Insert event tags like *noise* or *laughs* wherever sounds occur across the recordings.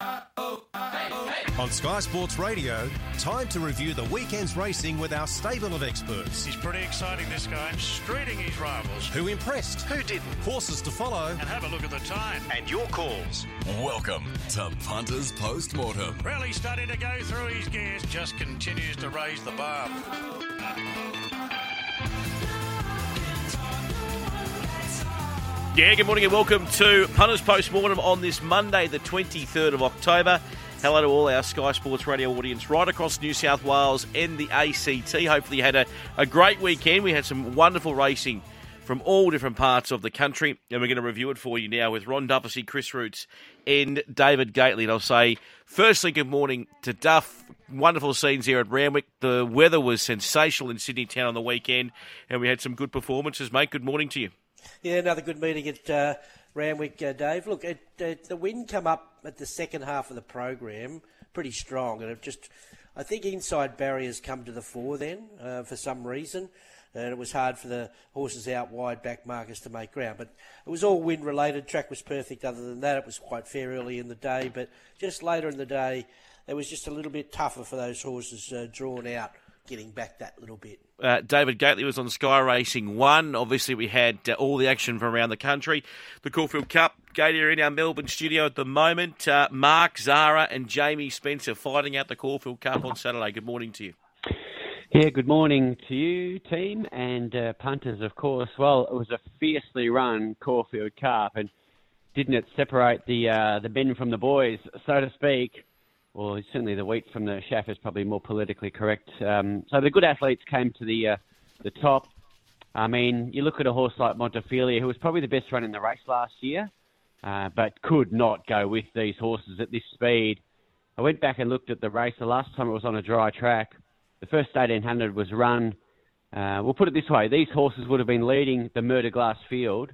On Sky Sports Radio, time to review the weekend's racing with our stable of experts. He's pretty exciting, this guy, streeting his rivals. Who impressed? Who didn't? Horses to follow. And have a look at the time. And your calls. Welcome to Punters Postmortem. Really starting to go through his gears, just continues to raise the bar. Yeah, good morning and welcome to Punters Postmortem on this Monday, the 23rd of October. Hello to all our Sky Sports Radio audience right across New South Wales and the ACT. Hopefully, you had a, a great weekend. We had some wonderful racing from all different parts of the country, and we're going to review it for you now with Ron Dufficy, Chris Roots, and David Gately. And I'll say, firstly, good morning to Duff. Wonderful scenes here at Randwick. The weather was sensational in Sydney town on the weekend, and we had some good performances, mate. Good morning to you. Yeah, another good meeting at uh, Randwick, uh, Dave. Look, it, uh, the wind come up at the second half of the program pretty strong, and it just, I think inside barriers come to the fore then uh, for some reason, and it was hard for the horses out wide back markers to make ground. But it was all wind related. Track was perfect. Other than that, it was quite fair early in the day, but just later in the day, it was just a little bit tougher for those horses uh, drawn out, getting back that little bit. Uh, David Gately was on Sky Racing 1. Obviously, we had uh, all the action from around the country. The Caulfield Cup. Gately are in our Melbourne studio at the moment. Uh, Mark, Zara, and Jamie Spencer fighting out the Caulfield Cup on Saturday. Good morning to you. Yeah, good morning to you, team, and uh, punters, of course. Well, it was a fiercely run Caulfield Cup, and didn't it separate the uh, the men from the boys, so to speak? Well, certainly the wheat from the chaff is probably more politically correct. Um, so the good athletes came to the uh, the top. I mean, you look at a horse like Montefilia, who was probably the best run in the race last year, uh, but could not go with these horses at this speed. I went back and looked at the race. The last time it was on a dry track, the first 1800 was run. Uh, we'll put it this way: these horses would have been leading the Murder Glass field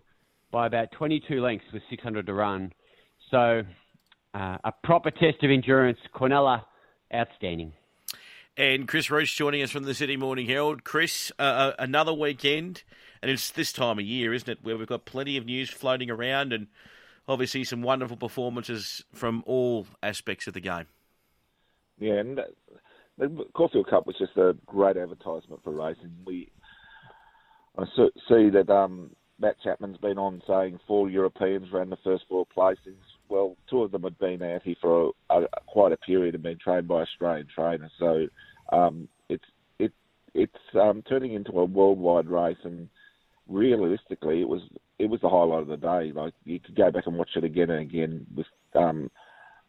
by about 22 lengths with 600 to run. So uh, a proper test of endurance. Cornella, outstanding. And Chris Roots joining us from the Sydney Morning Herald. Chris, uh, uh, another weekend, and it's this time of year, isn't it, where we've got plenty of news floating around and obviously some wonderful performances from all aspects of the game. Yeah, and the Caulfield Cup was just a great advertisement for racing. We I see that um, Matt Chapman's been on saying four Europeans ran the first four placings well, two of them had been out here for a, a, quite a period and been trained by Australian trainers. So um, it's it it's um, turning into a worldwide race, and realistically, it was it was the highlight of the day. Like you could go back and watch it again and again with um,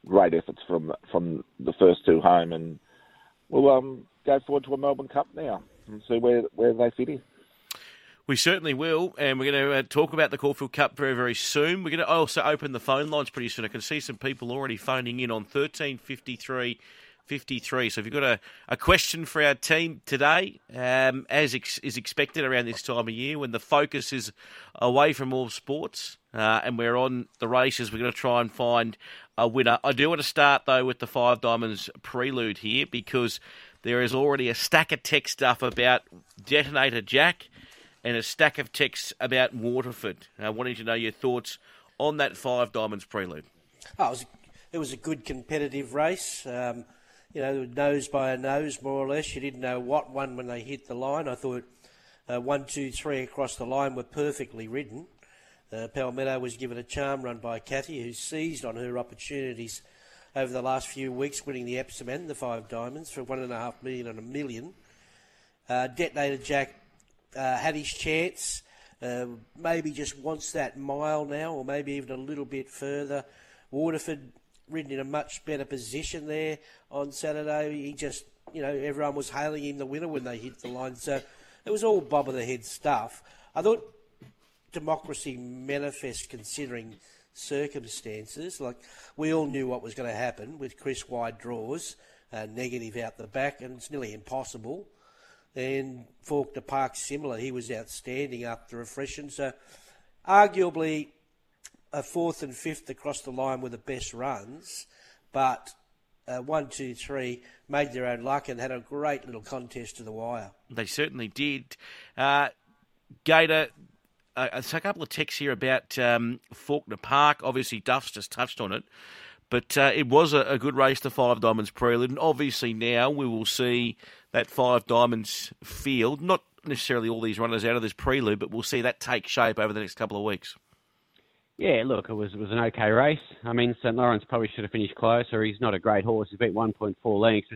great efforts from from the first two home, and we'll um, go forward to a Melbourne Cup now and see where where they fit in. We certainly will, and we're going to uh, talk about the Caulfield Cup very, very soon. We're going to also open the phone lines pretty soon. I can see some people already phoning in on thirteen fifty three. 53. So if you've got a, a question for our team today, um, as ex- is expected around this time of year, when the focus is away from all sports uh, and we're on the races, we're going to try and find a winner. I do want to start, though, with the Five Diamonds prelude here because there is already a stack of tech stuff about Detonator Jack and a stack of texts about Waterford. I wanted to know your thoughts on that Five Diamonds prelude. Oh, it, was, it was a good competitive race. Um, you know, nose by a nose, more or less. You didn't know what one when they hit the line. I thought uh, one, two, three across the line were perfectly ridden. Uh, Palmetto was given a charm run by Cathy, who seized on her opportunities over the last few weeks, winning the Epsom and the Five Diamonds for one and a half million and a million. Uh, Detonator Jack uh, had his chance. Uh, maybe just wants that mile now, or maybe even a little bit further. Waterford ridden in a much better position there on Saturday. He just, you know, everyone was hailing him the winner when they hit the line. So it was all bob of the head stuff. I thought democracy manifest considering circumstances. Like we all knew what was going to happen with Chris wide draws, uh, negative out the back, and it's nearly impossible and Faulkner Park similar. He was outstanding after a freshen. So, arguably, a fourth and fifth across the line were the best runs, but uh, one, two, three made their own luck and had a great little contest to the wire. They certainly did. Uh, Gator, uh, a couple of texts here about um, Faulkner Park. Obviously, Duff's just touched on it. But uh, it was a, a, good race, to Five Diamonds Prelude, and obviously now we will see that Five Diamonds field, not necessarily all these runners out of this Prelude, but we'll see that take shape over the next couple of weeks. Yeah, look, it was it was an okay race. I mean, St Lawrence probably should have finished closer. He's not a great horse. He beat 1.4 lengths.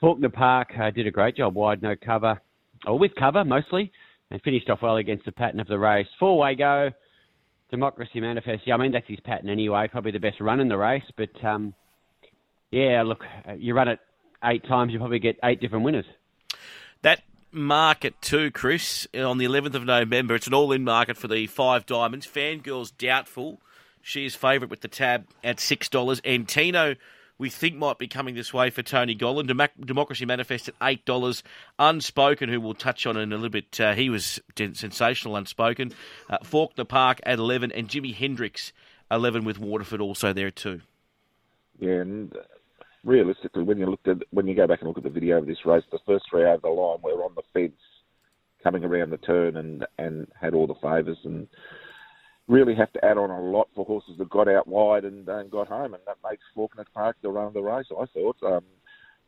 Faulkner Park uh, did a great job, wide no cover, or with cover mostly, and finished off well against the pattern of the race. Four way go, Democracy Manifest. Yeah, I mean that's his pattern anyway. Probably the best run in the race, but um, yeah, look, you run it eight times, you probably get eight different winners. That market too, Chris, on the 11th of November. It's an all-in market for the five diamonds. Fangirl's doubtful. She is favourite with the tab at six dollars, and Tino we think might be coming this way for Tony Gollan. Dem- Democracy Manifest at $8. Unspoken, who we'll touch on in a little bit. Uh, he was sensational, Unspoken. Uh, Faulkner Park at 11 and Jimi Hendrix 11 with Waterford also there too. Yeah, and realistically, when you looked at when you go back and look at the video of this race, the first three over the line were on the fence, coming around the turn and and had all the favours and really have to add on a lot for horses that got out wide and, and got home, and that makes Faulkner Park the run of the race. I thought um,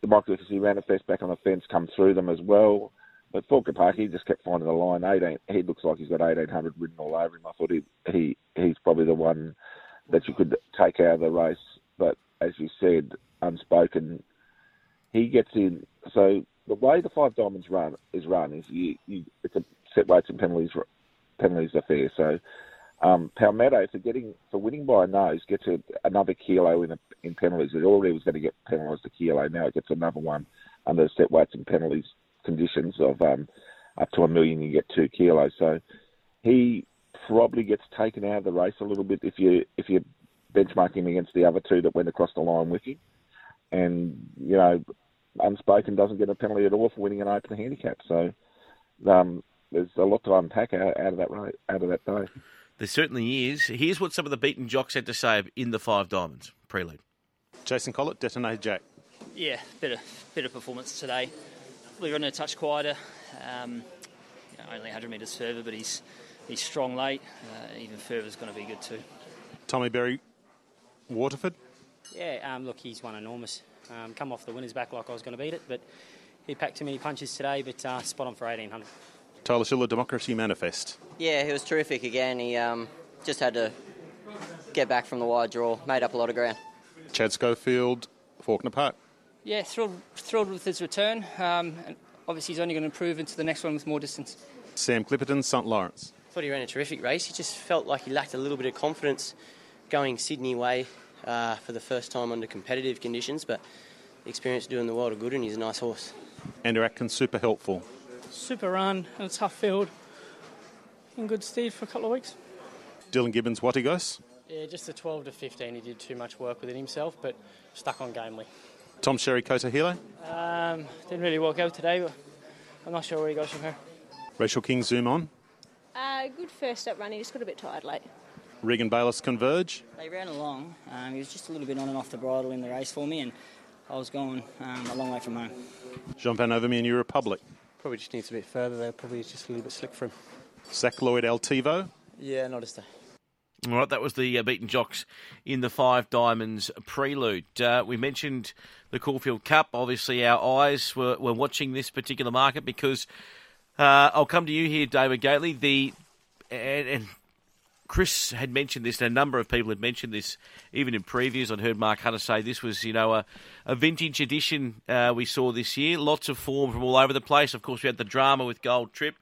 Democracy Manifest back on the fence come through them as well. But Faulkner Park, he just kept finding the line. 18, he looks like he's got 1800 written all over him. I thought he, he he's probably the one that you could take out of the race. But as you said, unspoken, he gets in. So the way the five diamonds run is run is you, you it's a set weights and penalties penalties affair. So um, Palmetto for getting for winning by a nose gets a, another kilo in a, in penalties. It already was going to get penalised a kilo. Now it gets another one under set weights and penalties conditions of um, up to a million. You get two kilos. So he probably gets taken out of the race a little bit if you if you benchmark him against the other two that went across the line with him. And you know, unspoken doesn't get a penalty at all for winning an open handicap. So um, there's a lot to unpack out, out of that out of that day. There certainly is. Here's what some of the beaten jocks had to say in the Five Diamonds prelude. Jason Collett, Detonator Jack. Yeah, better better performance today. We are on a touch quieter. Um, you know, only 100 metres further, but he's he's strong late. Uh, even further is going to be good too. Tommy Berry, Waterford. Yeah, um, look, he's won enormous. Um, come off the winner's back like I was going to beat it, but he packed too many punches today. But uh, spot on for 1800. Tyler Schiller, Democracy Manifest. Yeah, he was terrific again. He um, just had to get back from the wide draw, made up a lot of ground. Chad Schofield, Faulkner Park. Yeah, thrilled, thrilled with his return. Um, and obviously, he's only going to improve into the next one with more distance. Sam Clipperton, St Lawrence. thought he ran a terrific race. He just felt like he lacked a little bit of confidence going Sydney way uh, for the first time under competitive conditions, but the experience doing the world of good, and he's a nice horse. Andrew Adkins, super helpful super run and a tough field. In good stead for a couple of weeks. Dylan Gibbons, what he goes? Yeah, just a 12 to 15. He did too much work within himself, but stuck on gamely. Tom Sherry Kotahile? Um, didn't really work out today, but I'm not sure where he goes from here. Rachel King, zoom on. Uh, good first up run. He just got a bit tired late. Regan Bayliss, converge. They ran along. Um, he was just a little bit on and off the bridle in the race for me, and I was going um, a long way from home. Jean Van Overmeer, New Republic. Probably just needs a bit further there. Probably just a little bit slick for him. Zach Lloyd Altivo. Yeah, not as day. All right, that was the uh, beaten jocks in the Five Diamonds prelude. Uh, we mentioned the Caulfield Cup. Obviously, our eyes were, were watching this particular market because uh, I'll come to you here, David Gately. The and, and Chris had mentioned this, and a number of people had mentioned this even in previews. I'd heard Mark Hunter say this was, you know, a, a vintage edition uh, we saw this year. Lots of form from all over the place. Of course, we had the drama with Gold Trip.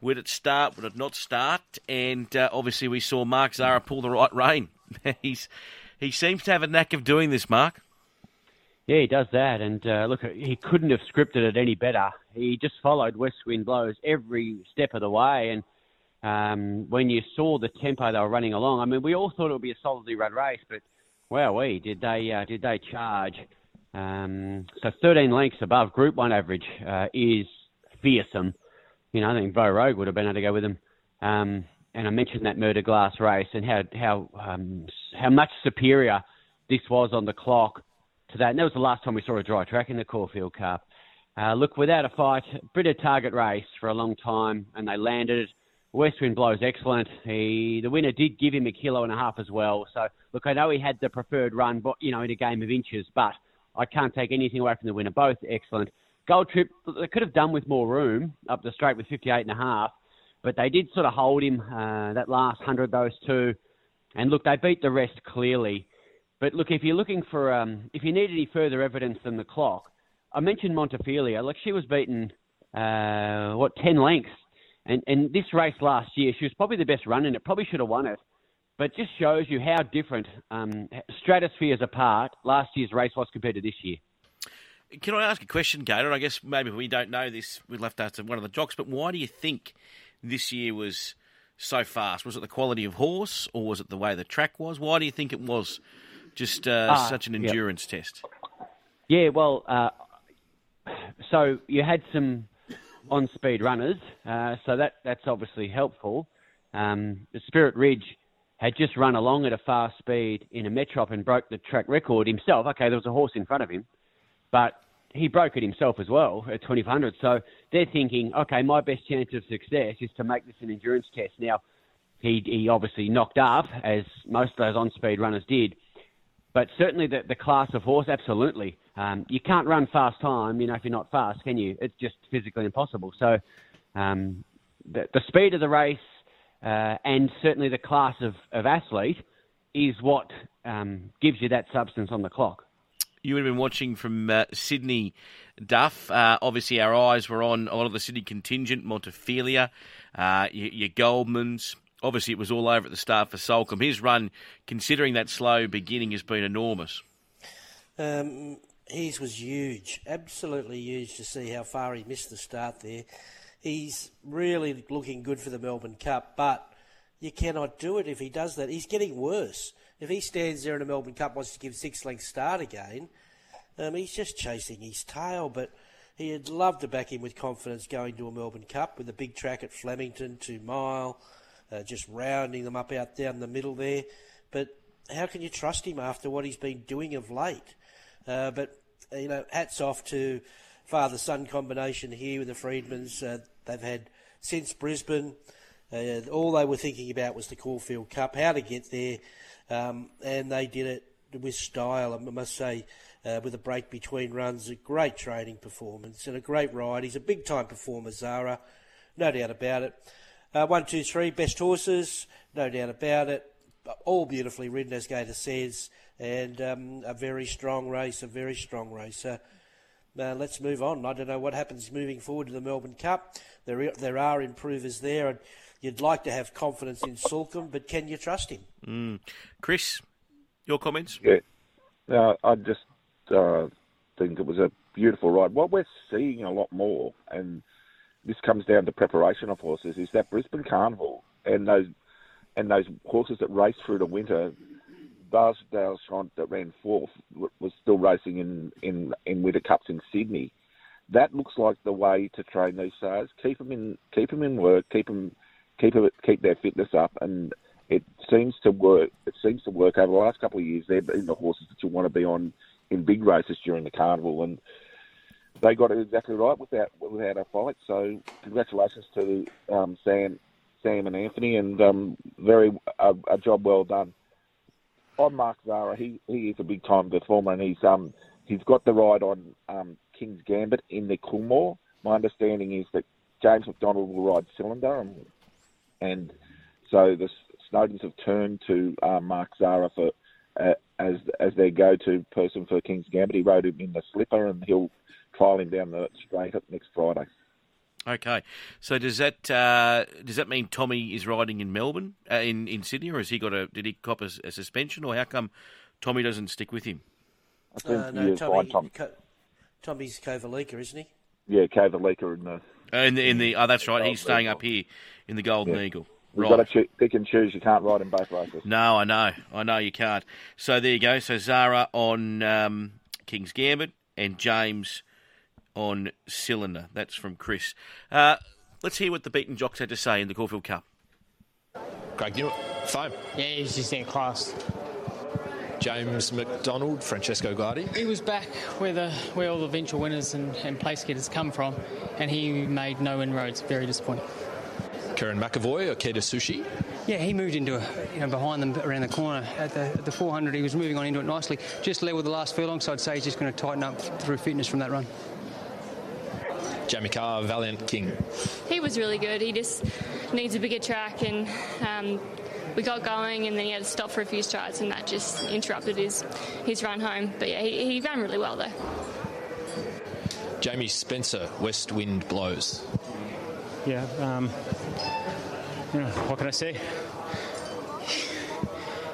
Would it start? Would it not start? And uh, obviously, we saw Mark Zara pull the right rein. *laughs* He's he seems to have a knack of doing this, Mark. Yeah, he does that. And uh, look, he couldn't have scripted it any better. He just followed West Wind Blows every step of the way, and um, when you saw the tempo they were running along. I mean, we all thought it would be a solidly run race, but wow, we did they uh, did they charge? Um, so 13 lengths above Group One average uh, is fearsome. You know, I think Vo Rogue would have been able to go with them. Um, and I mentioned that Murder Glass race and how how um, how much superior this was on the clock to that. And that was the last time we saw a dry track in the Caulfield Cup. Uh, look, without a fight, bit of target race for a long time, and they landed it West Wind Blow's excellent. He, the winner did give him a kilo and a half as well. So, look, I know he had the preferred run, but you know, in a game of inches, but I can't take anything away from the winner. Both excellent. Gold Trip, they could have done with more room up the straight with 58 and a half, but they did sort of hold him uh, that last hundred, those two. And look, they beat the rest clearly. But look, if you're looking for, um, if you need any further evidence than the clock, I mentioned Montefilia. Look, she was beaten, uh, what, 10 lengths. And, and this race last year, she was probably the best run in it, probably should have won it. But it just shows you how different um, stratospheres apart last year's race was compared to this year. Can I ask a question, Gator? I guess maybe we don't know this. We'll have to ask one of the jocks. But why do you think this year was so fast? Was it the quality of horse, or was it the way the track was? Why do you think it was just uh, Ah, such an endurance test? Yeah, well, uh, so you had some on-speed runners, uh, so that that's obviously helpful. Um, the Spirit Ridge had just run along at a fast speed in a Metrop and broke the track record himself. Okay, there was a horse in front of him, but he broke it himself as well at 2500. So they're thinking, okay, my best chance of success is to make this an endurance test. Now, he, he obviously knocked up, as most of those on-speed runners did. But certainly the, the class of horse, absolutely. Um, you can't run fast time, you know, if you're not fast, can you? It's just physically impossible. So um, the, the speed of the race uh, and certainly the class of, of athlete is what um, gives you that substance on the clock. You would have been watching from uh, Sydney, Duff. Uh, obviously, our eyes were on a lot of the Sydney contingent, Montefilia, uh, your, your Goldmans. Obviously, it was all over at the start for Salcombe. His run, considering that slow beginning, has been enormous. Um, his was huge, absolutely huge to see how far he missed the start there. He's really looking good for the Melbourne Cup, but you cannot do it if he does that. He's getting worse. If he stands there in a Melbourne Cup wants to give six length start again, um, he's just chasing his tail. But he'd love to back him with confidence going to a Melbourne Cup with a big track at Flemington, two mile, uh, just rounding them up out down the middle there. But how can you trust him after what he's been doing of late? Uh, but you know, hats off to father son combination here with the Freedmans. Uh, they've had since Brisbane. Uh, all they were thinking about was the Caulfield Cup, how to get there, um, and they did it with style. I must say, uh, with a break between runs, a great training performance and a great ride. He's a big time performer, Zara, no doubt about it. Uh, one, two, three, best horses, no doubt about it. All beautifully ridden, as Gator says, and um, a very strong race, a very strong race. Uh, uh, let's move on. I don't know what happens moving forward to the Melbourne Cup. There, there are improvers there, and you'd like to have confidence in Salcombe, but can you trust him? Mm. Chris, your comments? Yeah, uh, I just uh, think it was a beautiful ride. What we're seeing a lot more, and this comes down to preparation of horses, is that Brisbane Carnival and those and those horses that race through the winter. Bars Dalshont that ran fourth was still racing in, in, in winter cups in Sydney. That looks like the way to train these stars. Keep them in keep them in work. Keep them keep them, keep their fitness up, and it seems to work. It seems to work over the last couple of years. They've been the horses that you want to be on in big races during the carnival, and they got it exactly right without without a fight. So congratulations to um, Sam, Sam and Anthony, and um, very a job well done. On Mark Zara, he, he is a big time performer, and he's um he's got the ride on um, King's Gambit in the Coolmore. My understanding is that James McDonald will ride Cylinder, and, and so the Snowdens have turned to uh, Mark Zara for uh, as as their go-to person for King's Gambit. He rode him in the slipper, and he'll trial him down the straight up next Friday. Okay, so does that uh, does that mean Tommy is riding in Melbourne, uh, in in Sydney, or has he got a did he cop a, a suspension, or how come Tommy doesn't stick with him? Uh, no, Tommy, Co- Tommy's Kovalica, isn't he? Yeah, Kovalica in the Uh, in the in the oh, that's right, he's staying up here in the Golden Yeah. Eagle. You've Right. got to pick and choose. You can't ride in both races. No, I know, I know you can't. So there you go. So Zara on um, King's Gambit and James on Cylinder. That's from Chris. Uh, let's hear what the beaten jocks had to say in the Caulfield Cup. Greg Newitt, foam. Yeah, he's just in class. James McDonald, Francesco Guardi. He was back where the where all the eventual winners and, and place getters come from, and he made no inroads. Very disappointing. Kerrin McEvoy, Okita Soushi. Yeah, he moved into a, you know behind them around the corner at the, at the 400. He was moving on into it nicely. Just level the last furlong, so I'd say he's just going to tighten up through fitness from that run. Jamie Kah, Valiant King. He was really good. He just needs a bigger track, and um, we got going, and then he had to stop for a few strides, and that just interrupted his his run home. But yeah, he, he ran really well though. Jamie Spencer, West Wind Blows. Yeah, um, you know, what can I say?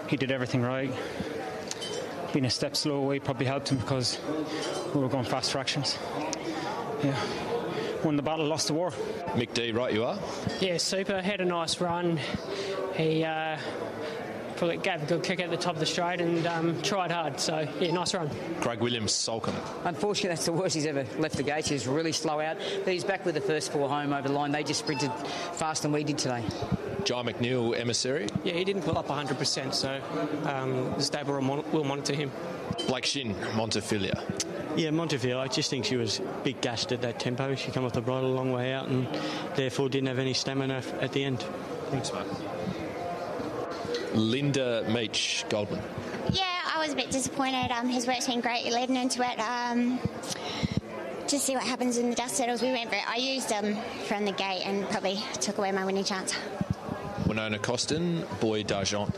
He did everything right. Being a step slow away probably helped him because we were going fast fractions. Yeah, won the battle, lost the war. Mick D, right you are. Yeah, super. Had a nice run. He uh, probably gave a good kick at the top of the straight and um, tried hard. So, yeah, nice run. Craig Williams, Salcombe. Unfortunately, that's the worst he's ever left the gate. He was really slow out, but he's back with the first four home over the line. They just sprinted faster than we did today. Jye McNeil, Emissary. Yeah, he didn't pull up 100%, so um, the stable will, will monitor him. Blake Shin, Montefilia. Yeah, Montefiore, I just think she was big gassed at that tempo. She came off the bridle a long way out and therefore didn't have any stamina at the end. Thanks, mate. Linda Meech, Goldman. Yeah, I was a bit disappointed. Um, his work's been great leading into it. Um, just see what happens in the dust settles. We went. Very, I used them from the gate and probably took away my winning chance. Winona Costin, Bois D'Argent.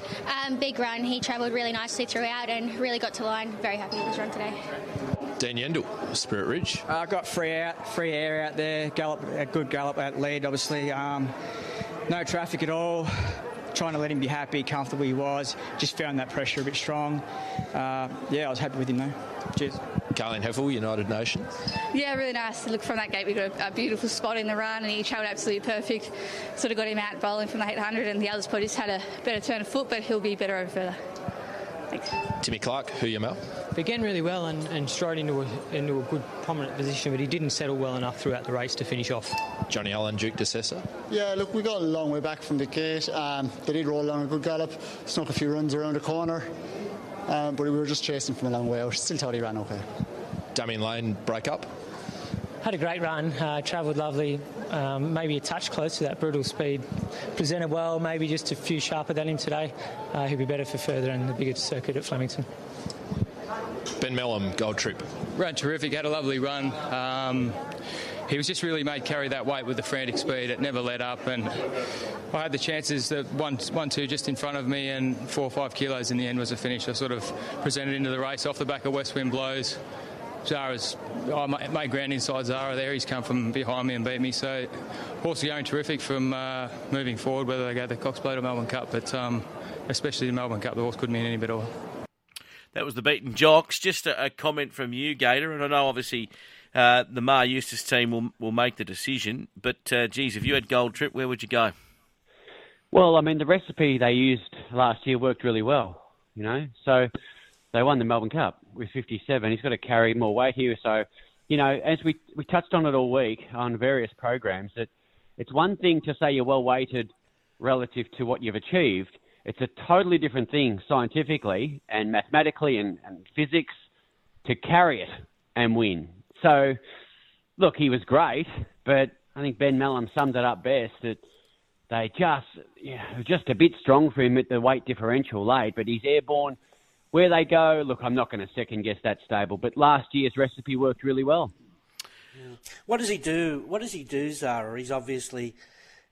Um, big run. He travelled really nicely throughout and really got to line. Very happy with his run today. Dan Yendall, Spirit Ridge. I uh, got free out, free air out there. Gallop, a good gallop at lead, obviously. Um, no traffic at all. Trying to let him be happy, comfortable he was. Just found that pressure a bit strong. Uh, yeah, I was happy with him though. Cheers. Carleen Hefel, United Nations. Yeah, really nice. Look from that gate, we got a, a, beautiful spot in the run, and he travelled absolutely perfect. Sort of got him out bowling from the 800, and the others probably just had a better turn of foot, but he'll be better over further. Thanks. Timmy Clark, Hoo Ya Mal? Began really well and, and strode into a, into a good prominent position, but he didn't settle well enough throughout the race to finish off. Johnny Allen, Duke de Sessa. Yeah, look, we got a long way back from the gate. Um, they did roll along a good gallop, snuck a few runs around the corner, um, but we were just chasing from a long way out. Still thought he ran okay. Damian Lane, break up. Had a great run, uh, travelled lovely, um, maybe a touch close to that brutal speed. Presented well, maybe just a few sharper than him today. Uh, he'll be better for further and the bigger circuit at Flemington. Ben Melham, Gold Trip. Ran terrific, had a lovely run. Um, he was just really made carry that weight with the frantic speed. It never let up, and I had the chances that one, one, two just in front of me, and four or five kilos in the end was a finish. I sort of presented into the race off the back of West Wind Blows. Zara's, I made ground inside Zara there. He's come from behind me and beat me. So, horse going terrific from uh, moving forward, whether they go the Cox Plate or Melbourne Cup, but um, especially the Melbourne Cup, the horse couldn't mean any better. That was the beaten jocks. Just a, a comment from you, Gator, and I know obviously uh, the Maher Eustace team will will make the decision. But uh, geez, if you had Gold Trip, where would you go? Well, I mean, the recipe they used last year worked really well. You know, so they won the Melbourne Cup with 57. He's got to carry more weight here. So, you know, as we we touched on it all week on various programs, that it's one thing to say you're well weighted relative to what you've achieved. It's a totally different thing scientifically and mathematically and, and physics to carry it and win. So, look, he was great, but I think Ben Melham summed it up best that they just, yeah, just a bit strong for him at the weight differential late, but he's airborne. Where they go, look, I'm not going to second guess that stable, but last year's recipe worked really well. What does he do? What does he do, Zara? He's obviously,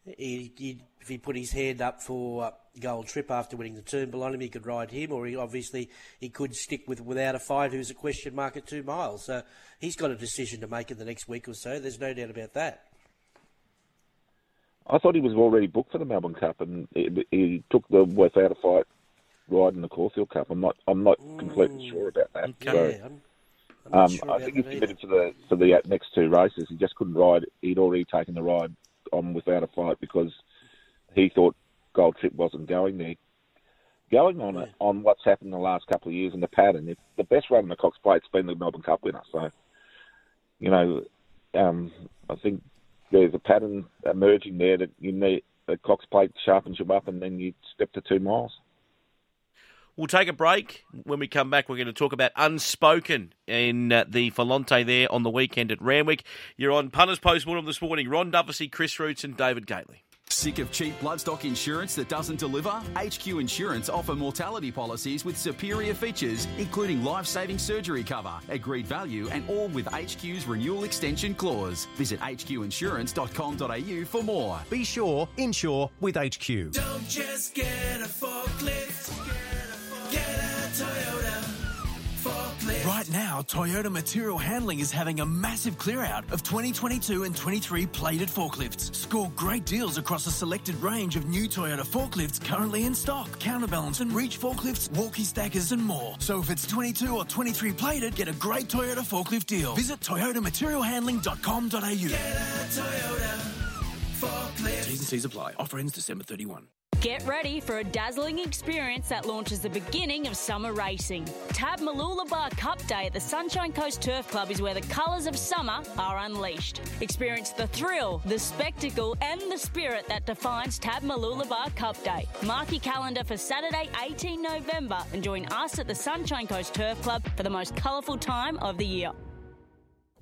he, he, if he put his hand up for uh, Gold Trip after winning the Turnbull on him, he could ride him, or he obviously he could stick with without a fight, who's a question mark at two miles. So he's got a decision to make in the next week or so. There's no doubt about that. I thought he was already booked for the Melbourne Cup, and he, he took the without a fight ride in the Caulfield Cup. I'm not. I'm not completely sure about that. Okay. So, I'm, I'm um, sure I think he's committed for the for the next two races. He just couldn't ride. He'd already taken the ride on without a fight because he thought Gold Trip wasn't going there. Going on it, on what's happened in the last couple of years in the pattern, if the best run in the Cox Plate's been the Melbourne Cup winner. So, you know, um, I think there's a pattern emerging there that you need the Cox Plate sharpens you up, and then you step to two miles. We'll take a break. When we come back, we're going to talk about Unspoken in uh, the Volante there on the weekend at Randwick. You're on Punters Postmortem this morning. Ron Dufficy, Chris Roots, and David Gately. Sick of cheap bloodstock insurance that doesn't deliver? HQ Insurance offer mortality policies with superior features, including life saving surgery cover, agreed value, and all with HQ's renewal extension clause. Visit hqinsurance.com.au for more. Be sure, insure with HQ. Don't just get a forklift, Right now, Toyota Material Handling is having a massive clear out of 2022 and 23 plated forklifts. Score great deals across a selected range of new Toyota forklifts currently in stock, counterbalance and reach forklifts, walkie stackers, and more. So if it's 22 or 23 plated, get a great Toyota forklift deal. Visit toyotamaterialhandling.com.au. Get a Toyota forklift. T's and C's apply. Offer ends December 31. Get ready for a dazzling experience that launches the beginning of summer racing. Tab Mooloolaba Cup Day at the Sunshine Coast Turf Club is where the colours of summer are unleashed. Experience the thrill, the spectacle, and the spirit that defines Tab Mooloolaba Cup Day. Mark your calendar for Saturday, 18 November, and join us at the Sunshine Coast Turf Club for the most colourful time of the year.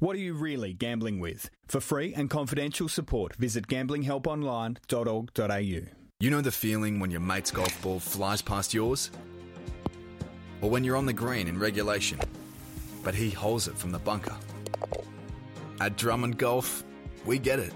What are you really gambling with? For free and confidential support, visit gamblinghelponline.org.au. You know the feeling when your mate's golf ball flies past yours? Or when you're on the green in regulation, but he holds it from the bunker? At Drummond Golf, we get it.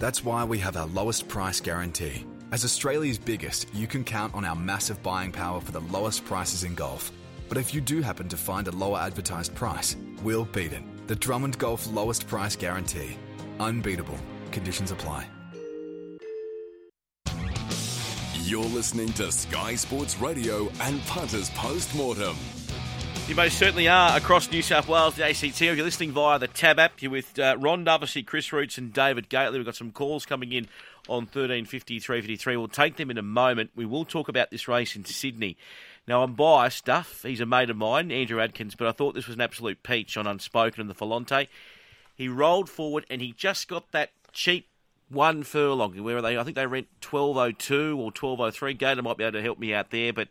That's why we have our lowest price guarantee. As Australia's biggest, you can count on our massive buying power for the lowest prices in golf. But if you do happen to find a lower advertised price, we'll beat it. The Drummond Golf lowest price guarantee. Unbeatable. Conditions apply. You're listening to Sky Sports Radio and Punters Postmortem. You most certainly are across New South Wales, the ACT. If you're listening via the Tab app, you're with uh, Ron Dufficy, Chris Roots, and David Gately. We've got some calls coming in on 1350 353. We'll take them in a moment. We will talk about this race in Sydney. Now, I'm biased, Duff. He's a mate of mine, Andrew Adkins, but I thought this was an absolute peach on Unspoken and the Volante. He rolled forward and he just got that cheap one furlong. Where are they? I think they rent 1202 or 1203. Gator might be able to help me out there, but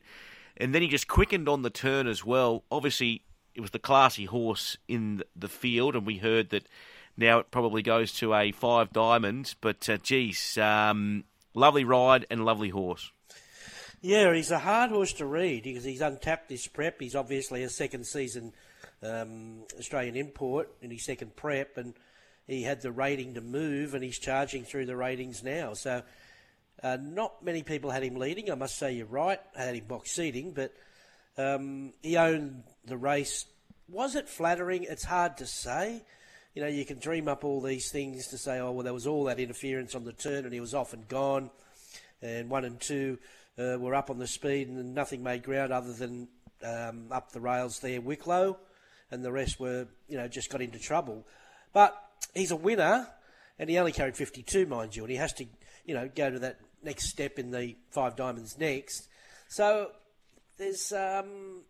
and then he just quickened on the turn as well. Obviously, it was the classy horse in the field, and we heard that now it probably goes to a five diamonds. But uh, geez, um, lovely ride and lovely horse. Yeah, he's a hard horse to read because he's untapped this prep. He's obviously a second season um, Australian import in his second prep, and he had the rating to move, and he's charging through the ratings now. So, uh, not many people had him leading. I must say, you're right. I had him box seating, but um, he owned the race. Was it flattering? It's hard to say. You know, you can dream up all these things to say, oh, well, there was all that interference on the turn, and he was off and gone, and one and two uh, were up on the speed, and nothing made ground other than um, up the rails there, Wicklow, and the rest were, you know, just got into trouble. But he's a winner, and he only carried 52, mind you, and he has to, you know, go to that next step in the five diamonds next. So there's, um,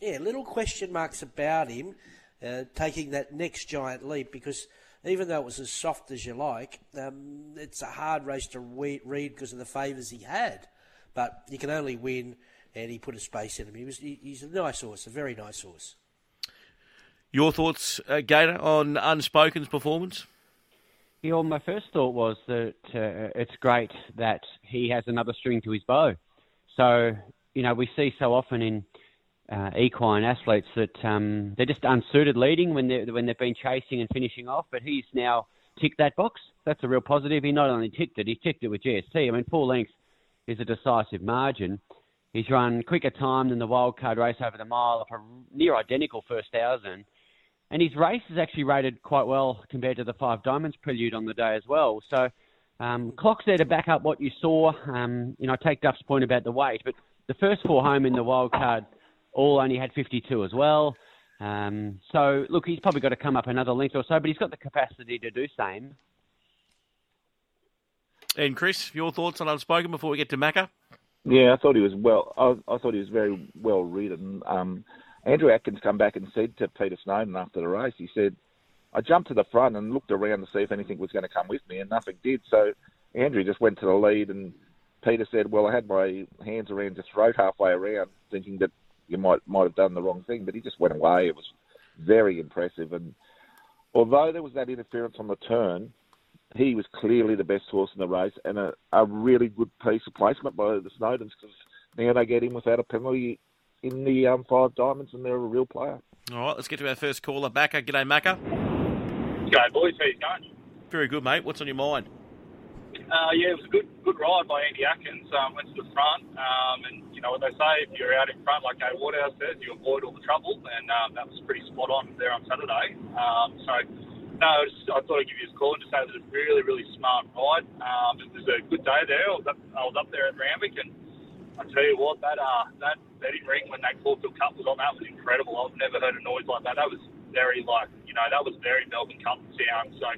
yeah, little question marks about him uh, taking that next giant leap because even though it was as soft as you like, um, it's a hard race to re- read because of the favours he had. But you can only win, and he put a space in him. He was, he, he's a nice horse, a very nice horse. Your thoughts, uh, Gator, on Unspoken's performance? Yeah, well, my first thought was that uh, it's great that he has another string to his bow. So, you know, we see so often in uh, equine athletes that um, they're just unsuited leading when they when they've been chasing and finishing off. But he's now ticked that box. That's a real positive. He not only ticked it, he ticked it with GST. I mean, full length is a decisive margin. He's run quicker time than the wildcard race over the mile a near identical first thousand. And his race is actually rated quite well compared to the Five Diamonds prelude on the day as well. So, um, clock's there to back up what you saw. Um, you know, I take Duff's point about the weight, but the first four home in the wild card all only had 52 as well. Um, so, look, he's probably got to come up another length or so, but he's got the capacity to do same. And Chris, your thoughts on Unspoken before we get to Macca? Yeah, I thought he was well. I, I thought he was very well ridden. Um, Andrew Adkins come back and said to Peter Snowden after the race, he said, I jumped to the front and looked around to see if anything was going to come with me, and nothing did. So Andrew just went to the lead, and Peter said, "Well, I had my hands around his throat halfway around, thinking that you might might have done the wrong thing, but he just went away. It was very impressive, and although there was that interference on the turn, he was clearly the best horse in the race and a, a really good piece of placement by the Snowdens because now they get him without a penalty in the um, Five Diamonds and they're a real player. All right, let's get to our first caller, Macca. G'day, Macca. G'day, boys. How you going? Very good, mate. What's on your mind? Uh, yeah, it was a good good ride by Andy Adkins. Um, went to the front, um, and you know what they say: if you're out in front, like Gay Waterhouse says, you avoid all the trouble, and um, that was pretty spot on there on Saturday. Um, so, no, I, just, I thought I'd give you a call and just say it was a really, really smart ride. Um, it was a good day there. I was up, I was up there at Randwick, and I tell you what, that uh, that betting ring when that Caulfield Cup was on, that was incredible. I've never heard a noise like that. That was very like, you know, that was very Melbourne Cup sound. So.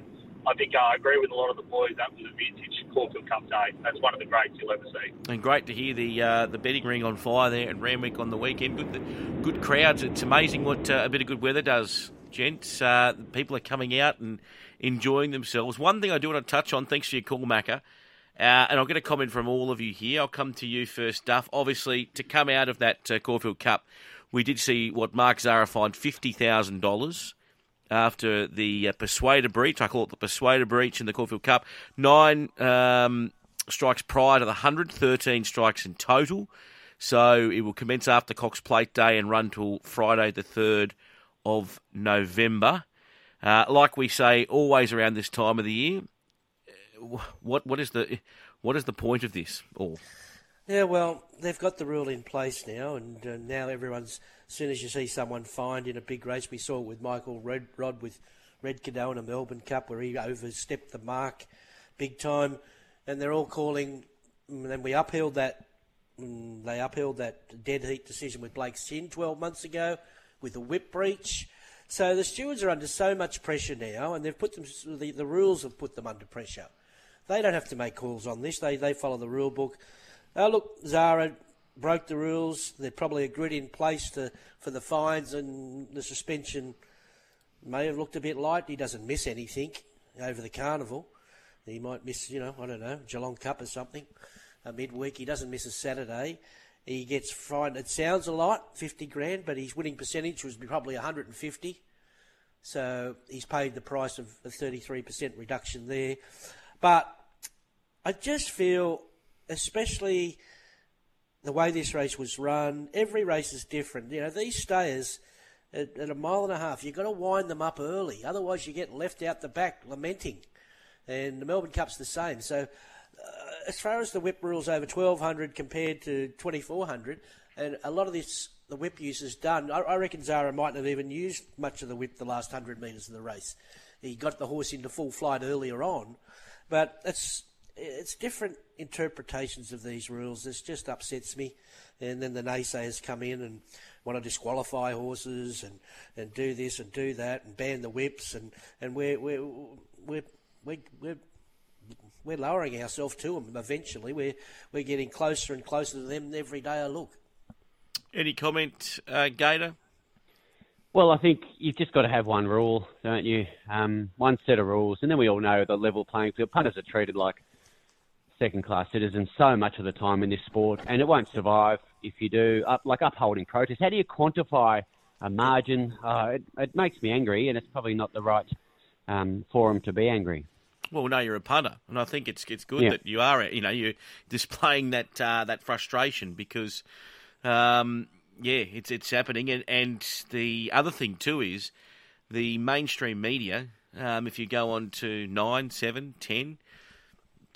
I think uh, I agree with a lot of the boys. That was a vintage Caulfield Cup day. That's one of the greats you'll ever see. And great to hear the uh, the betting ring on fire there at Randwick on the weekend. Good, good crowds. It's amazing what uh, a bit of good weather does, gents. Uh, people are coming out and enjoying themselves. One thing I do want to touch on, thanks for your call, Macca. Uh, and I'll get a comment from all of you here. I'll come to you first, Duff. Obviously, to come out of that uh, Caulfield Cup, we did see what Mark Zara fined $50,000 after the uh, Persuader breach. I call it the Persuader breach in the Caulfield Cup. Nine um, strikes prior to the 113 strikes in total. So it will commence after Cox Plate Day and run till Friday, the 3rd of November. Uh, like we say, always around this time of the year. What what is the what is the point of this all? Yeah, well, they've got the rule in place now, and uh, now everyone's. As soon as you see someone fined in a big race, we saw it with Michael Red, Rodd with Red Cadeau in a Melbourne Cup where he overstepped the mark big time, and they're all calling. And then we upheld that. mm, They upheld that dead heat decision with Blake Shin 12 months ago with a whip breach. So the stewards are under so much pressure now, and they've put them. The, the rules have put them under pressure. They don't have to make calls on this. They they follow the rule book. Uh, look, Zara broke the rules. They're probably agreed in place to, for the fines and the suspension. May have looked a bit light. He doesn't miss anything over the carnival. He might miss, you know, I don't know, Geelong Cup or something, a midweek. He doesn't miss a Saturday. He gets fined. It sounds a lot, 50 grand, but his winning percentage was probably 150. So he's paid the price of a 33% reduction there. But I just feel, especially the way this race was run, every race is different. You know, these stayers at, at a mile and a half, you've got to wind them up early. Otherwise, you get left out the back lamenting. And the Melbourne Cup's the same. So, uh, as far as the whip rules over 1200 compared to 2400, and a lot of this, the whip use is done. I, I reckon Zara might not have even used much of the whip the last 100 metres of the race. He got the horse into full flight earlier on. But it's it's different interpretations of these rules. This just upsets me. And then the naysayers come in and want to disqualify horses and, and do this and do that and ban the whips and, and we're we're we're we're, we're we're lowering ourselves to them eventually. We're we're getting closer and closer to them every day I look. Any comment, uh, Gator? Well, I think you've just got to have one rule, don't you? Um, one set of rules, and then we all know the level playing field. Punters are treated like second-class citizens so much of the time in this sport, and it won't survive if you do. Up, like upholding protest, how do you quantify a margin? Uh, it, it makes me angry, and it's probably not the right um, forum to be angry. Well, no, you're a punter, and I think it's it's good Yeah. that you are. You know, you're displaying that uh, that frustration because, um, yeah, it's it's happening, and and the other thing too is the mainstream media. Um, if you go on to nine, seven, ten,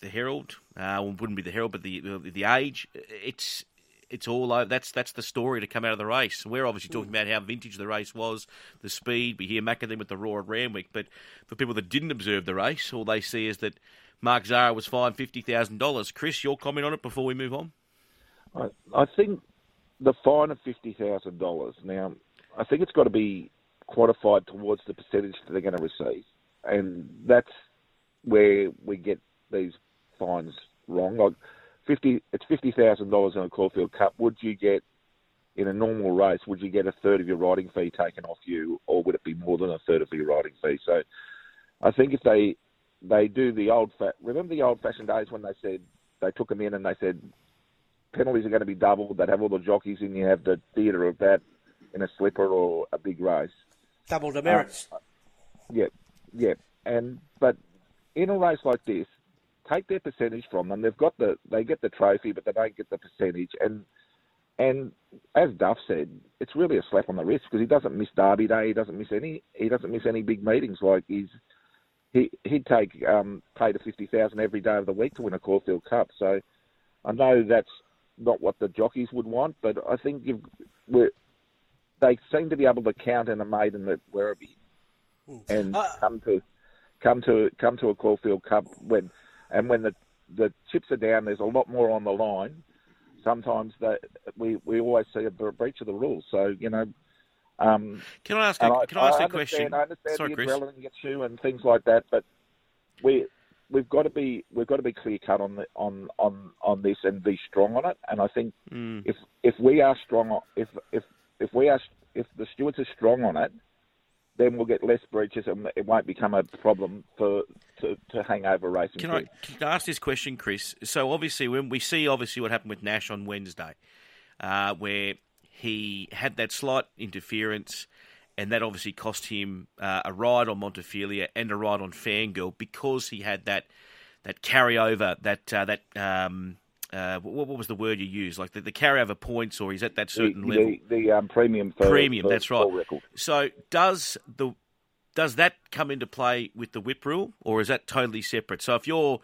the Herald, uh, well, it wouldn't be the Herald, but the the, the Age. It's it's all over. That's that's the story to come out of the race. We're obviously talking hmm. about how vintage the race was, the speed. We hear Macadam with the roar at Randwick, but for people that didn't observe the race, all they see is that Mark Zara was fined fifty thousand dollars. Chris, your comment on it before we move on? I, I think the fine of fifty thousand dollars. Now, I think it's got to be quantified towards the percentage that they're going to receive, and that's where we get these fines wrong. Like fifty, it's fifty thousand dollars in a Caulfield Cup. Would you get in a normal race? Would you get a third of your riding fee taken off you, or would it be more than a third of your riding fee? So, I think if they they do the old fa- remember the old fashioned days when they said they took them in and they said penalties are going to be doubled. They'd have all the jockeys and you have the theatre of that in a slipper or a big race. Double demerits. Uh, yeah, yeah, and but in a race like this, take their percentage from them. They've got the they get the trophy, but they don't get the percentage. And and as Duff said, it's really a slap on the wrist because he doesn't miss Derby Day. He doesn't miss any. He doesn't miss any big meetings. Like he's he he'd take um, pay to fifty thousand every day of the week to win a Caulfield Cup. So I know that's not what the jockeys would want, but I think you've, we're, they seem to be able to count in a maiden at Werribee and come to come to come to a Caulfield Cup when and when the the chips are down, there's a lot more on the line. Sometimes that we we always see a breach of the rules. So you know. Um, Can I ask? A, can I ask a question? I understand Sorry, the Chris. adrenaline gets you and things like that, but we we've got to be we've got to be clear cut on the, on on on this and be strong on it. And I think Mm. if if we are strong, on- if if if we are if the stewards are strong on it, then we'll get less breaches and it won't become a problem for to, to hang over racing. Can I, can I ask this question, Chris? So obviously, when we see obviously what happened with Nash on Wednesday, uh, where he had that slight interference, and that obviously cost him uh, a ride on Montefilia and a ride on Fangirl because he had that that carryover, that uh, that um, uh, what, what was the word you used? Like the, the carryover points, or he's at that certain the, level. the, the um, premium for Premium, for that's right. record. So does the does that come into play with the whip rule, or is that totally separate? So if you're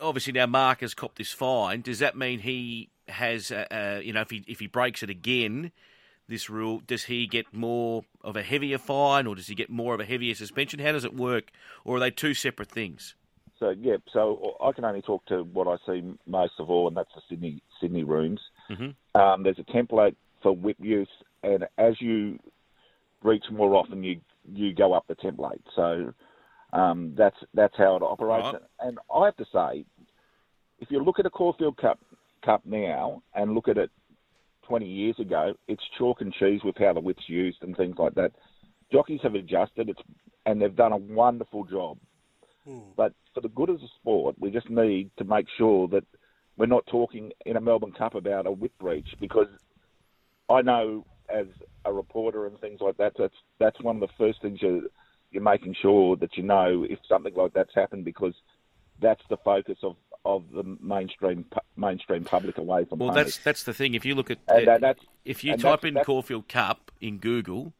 obviously now Mark has copped this fine, does that mean he has uh, uh, you know if he if he breaks it again, this rule does he get more of a heavier fine, or does he get more of a heavier suspension? How does it work, or are they two separate things? So yeah, so I can only talk to what I see most of all, and that's the Sydney Sydney rooms. Mm-hmm. Um, there's a template for whip use, and as you reach more often, you you go up the template. So um, that's that's how it operates. Right. And I have to say, if you look at a Caulfield Cup Cup now and look at it 20 years ago, it's chalk and cheese with how the whip's used and things like that. Jockeys have adjusted, it's and they've done a wonderful job. But for the good of the sport, we just need to make sure that we're not talking in a Melbourne Cup about a whip breach because I know as a reporter and things like that, that's that's one of the first things you're, you're making sure that you know if something like that's happened because that's the focus of, of the mainstream pu- mainstream public away from Well, home. that's that's the thing. If you look at And, uh, that's- if you type that's- in that's- Caulfield Cup in Google,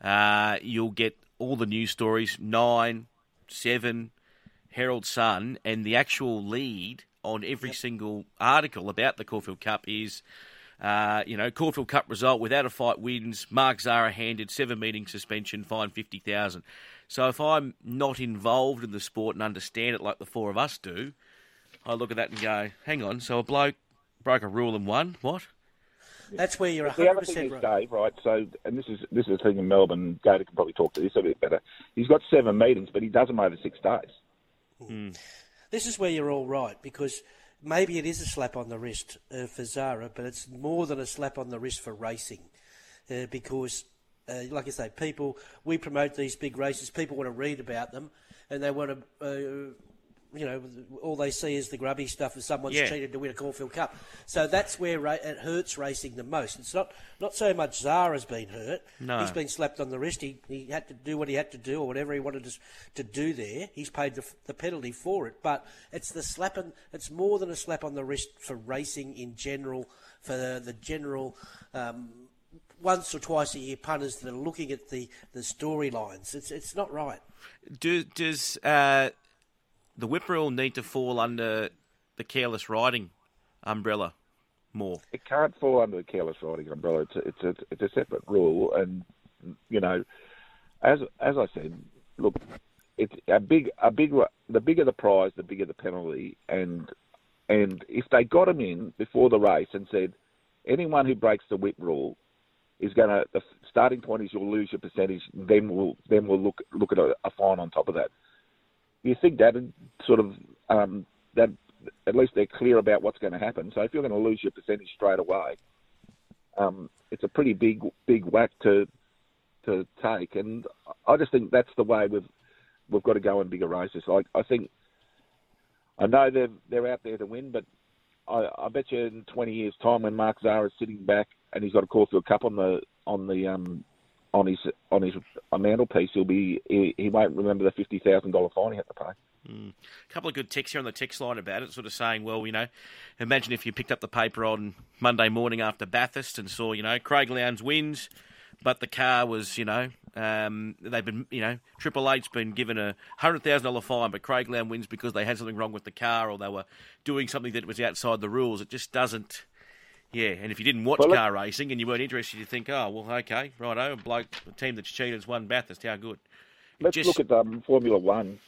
uh, you'll get all the news stories. Nine, seven, Herald Sun, and the actual lead on every single article about the Caulfield Cup is. Uh, you know, Caulfield Cup result without a fight wins. Mark Zahra handed seven meeting suspension, fine fifty thousand. So if I'm not involved in the sport and understand it like the four of us do, I look at that and go, "Hang on, so a bloke broke a rule and won. What? That's where you're The other thing 100% is, right. Dave, right? So, and this is this is the thing in Melbourne. Gator can probably talk to this a bit better. He's got seven meetings, but he does them over six days. This is where you're all right because maybe it is a slap on the wrist uh, for Zahra, but it's more than a slap on the wrist for racing uh, because, uh, like I say, people we promote these big races. People want to read about them and they want to. You know, all they see is the grubby stuff of someone's Yeah. cheated to win a Caulfield Cup. So that's where ra- it hurts racing the most. It's not not so much Zahra's been hurt. No. He's been slapped on the wrist. He, he had to do what he had to do or whatever he wanted to, to do there. He's paid the, the penalty for it. But it's the slap on, it's more than a slap on the wrist for racing in general, for the, the general um, once or twice a year punters that are looking at the, the storylines. It's, it's not right. Do, does uh, the whip rule need to fall under the careless riding umbrella more? It can't fall under the careless riding umbrella. It's a, it's a, it's a separate rule, and you know, as as I said, look, it's a big a big the bigger the prize, the bigger the penalty, and and if they got him in before the race and said anyone who breaks the whip rule is going to the starting point is you'll lose your percentage, then we'll then we'll look look at a, a fine on top of that. You think that sort of um, that at least they're clear about what's going to happen. So if you're going to lose your percentage straight away, um, it's a pretty big big whack to to take. And I just think that's the way we've we've got to go in bigger races. Like I think I know they're they're out there to win, but I, I bet you in 20 years' time, when Mark Zahra's sitting back and he's got a Caulfield Cup on the on the um, on his on his mantelpiece, he'll be he, he won't remember the fifty thousand dollar fine he had to pay. Mm. A couple of good texts here on the text line about it, sort of saying, well, you know, imagine if you picked up the paper on Monday morning after Bathurst and saw, you know, Craig Lowndes wins, but the car was, you know, um, they've been, you know, Triple Eight's been given a hundred thousand dollar fine, but Craig Lowndes wins because they had something wrong with the car or they were doing something that was outside the rules. It just doesn't. Yeah, and if you didn't watch Well, car racing and you weren't interested, you think, oh well, okay, righto, a bloke, a team that's cheated has won Bathurst. How good? Let's Just- look at um, Formula One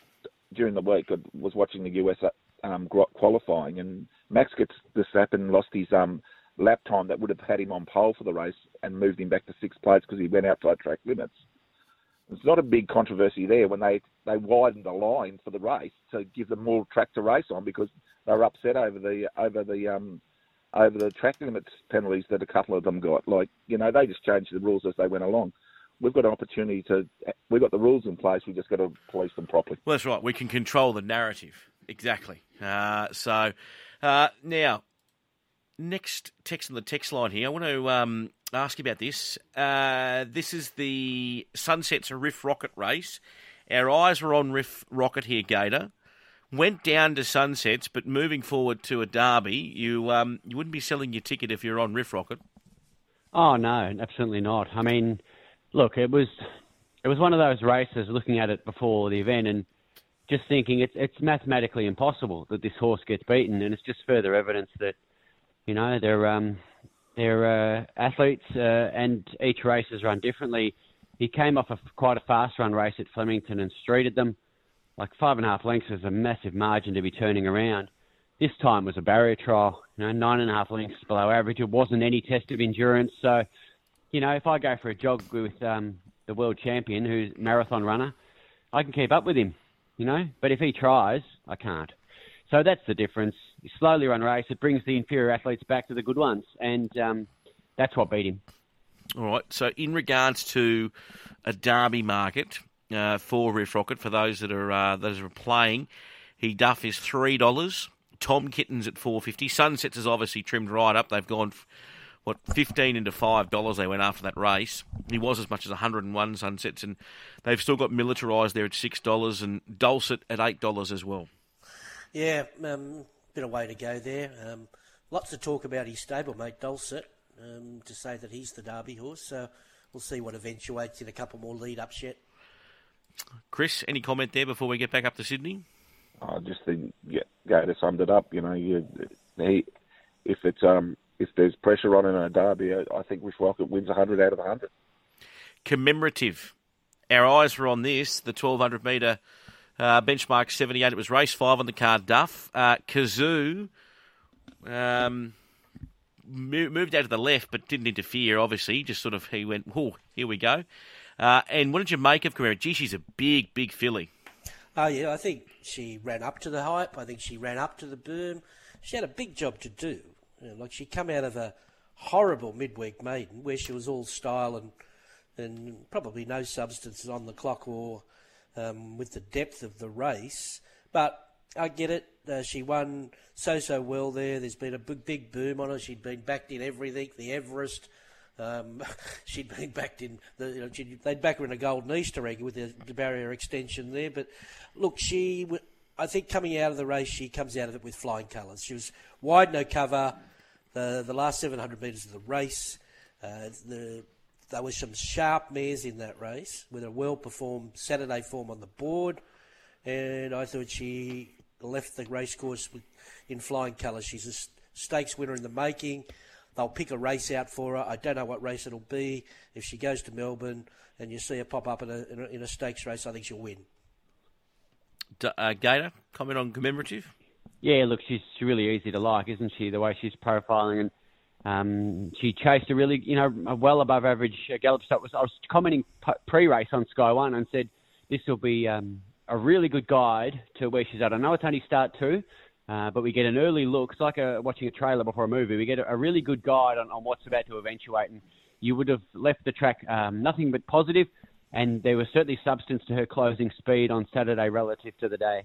during the week. I was watching the US um, qualifying, and Max Verstappen lost his um, lap time that would have had him on pole for the race and moved him back to sixth place because he went outside track limits. It's not a big controversy there when they, they widened the line for the race to give them more track to race on because they were upset over the over the um, over the track limits penalties that a couple of them got. Like you know, they just changed the rules as they went along. We've got an opportunity to. We've got the rules in place. We just got to police them properly. Well, that's right. We can control the narrative. Exactly. Uh, so, uh, now, next text on the text line here. I want to um, ask you about this. Uh, this is the Sunsets Riff Rocket race. Our eyes were on Riff Rocket here, Gator. Went down to Sunsets, but moving forward to a derby, you um, you wouldn't be selling your ticket if you're on Riff Rocket. Oh no, absolutely not. I mean, look, it was it was one of those races. Looking at it before the event and just thinking it's it's mathematically impossible that this horse gets beaten, and it's just further evidence that you know they're um they're uh, athletes uh, and each race is run differently. He came off a quite a fast run race at Flemington and streeted them. Like five and a half lengths is a massive margin to be turning around. This time was a barrier trial, you know, nine and a half lengths below average. It wasn't any test of endurance. So, you know, if I go for a jog with um, the world champion, who's a marathon runner, I can keep up with him, you know. But if he tries, I can't. So that's the difference. You slowly run race. It brings the inferior athletes back to the good ones, and um, that's what beat him. All right. So, in regards to a derby market uh, for Riff Rocket, for those that are uh, those are playing, he duff is three dollars. Tom Kittens at four fifty. Sunsets is obviously trimmed right up. They've gone what fifteen into five dollars. They went after that race. He was as much as hundred and one Sunsets, and they've still got militarised there at six dollars and Dulcet at eight dollars as well. Yeah, um, bit of way to go there. Um, lots to talk about his stablemate Dulcet um, to say that he's the Derby horse. So we'll see what eventuates in a couple more lead ups yet. Chris, any comment there before we get back up to Sydney? I just think yeah, Gator summed it up. You know, you, he, if it's um if there's pressure on in a derby, I, think Riff Rocket wins 100 out of 100. commemorative. Our eyes were on this, the 1200 metre uh, benchmark 78. It was race five on the card, Duff. Uh, Kazoo um, mo- moved out to the left but didn't interfere, obviously. Just sort of, he went, oh, here we go. Uh, and what did you make of Camara? Gee, she's a big, big filly. Oh yeah, I think she ran up to the hype. I think she ran up to the boom. She had a big job to do. You know, like she come out of a horrible midweek maiden where she was all style and and probably no substance on the clock or um, with the depth of the race. But I get it. Uh, she won so so well there. There's been a big big boom on her. She'd been backed in everything. The Everest. Um, *laughs* she'd been backed in the, you know, they'd back her in a golden Easter egg with the, the barrier extension there. But look, she, w- I think coming out of the race, she comes out of it with flying colours. She was wide, no cover. The the last 700 metres of the race, uh, the there were some sharp mares in that race with a well performed Saturday form on the board, and I thought she left the racecourse in flying colours. She's a stakes winner in the making. They'll pick a race out for her. I don't know what race it'll be. If she goes to Melbourne and you see her pop up in a, in a, in a stakes race, I think she'll win. D- uh, Gator, comment on commemorative? Yeah, look, she's she's really easy to like, isn't she? The way she's profiling and um, she chased a really, you know, a well above average uh, gallop start. I was commenting pre-race on Sky One and said this will be um, a really good guide to where she's at. I know it's only start two, uh, but we get an early look. It's like a, watching a trailer before a movie. We get a, a really good guide on, on what's about to eventuate, and you would have left the track um, nothing but positive, and there was certainly substance to her closing speed on Saturday relative to the day.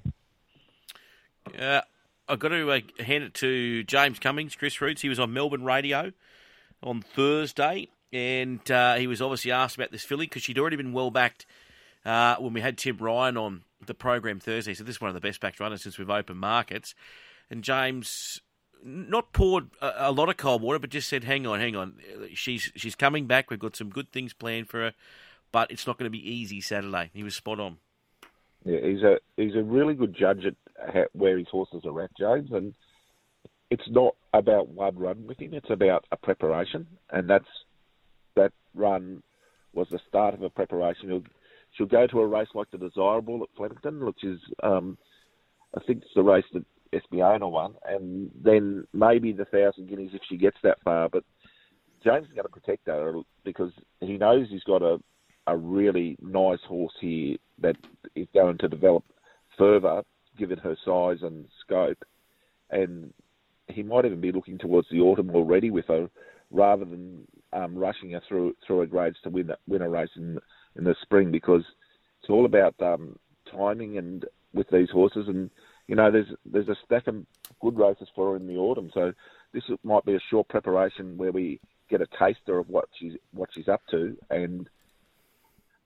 Uh, I've got to uh, hand it to James Cummings, Chris Roots. He was on Melbourne radio on Thursday. and uh, he was obviously asked about this filly because she'd already been well backed uh, when we had Tim Ryan on the program Thursday. So this is one of the best backed runners since we've opened markets. And James not poured a, a, lot of cold water, but just said, "Hang on, hang on. She's she's coming back. We've got some good things planned for her, but it's not going to be easy Saturday." He was spot on. Yeah, he's a he's a really good judge at where his horses are at, James, and it's not about one run with him. It's about a preparation, and that's that run was the start of a preparation. He'll, she'll go to a race like the Desirable at Flemington, which is, um, I think, it's the race that Espiona won, and then maybe the thousand guineas if she gets that far. But James is going to protect her because he knows he's got a a really nice horse here that is going to develop further, given her size and scope. And he might even be looking towards the autumn already with her, rather than um, rushing her through through a grades to win win a race in in the spring because it's all about um, timing and with these horses and you know there's there's a stack of good races for her in the autumn so this might be a short preparation where we get a taster of what she's what she's up to and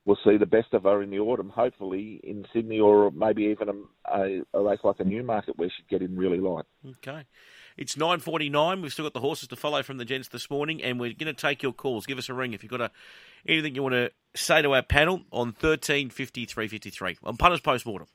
we'll see the best of her in the autumn hopefully in Sydney or maybe even a, a, a race like a Newmarket where she'd get in really light. Okay. It's 9.49. We've still got the horses to follow from the gents this morning, and we're going to take your calls. Give us a ring if you've got a, anything you want to say to our panel on 13 53 53 on Punters Postmortem.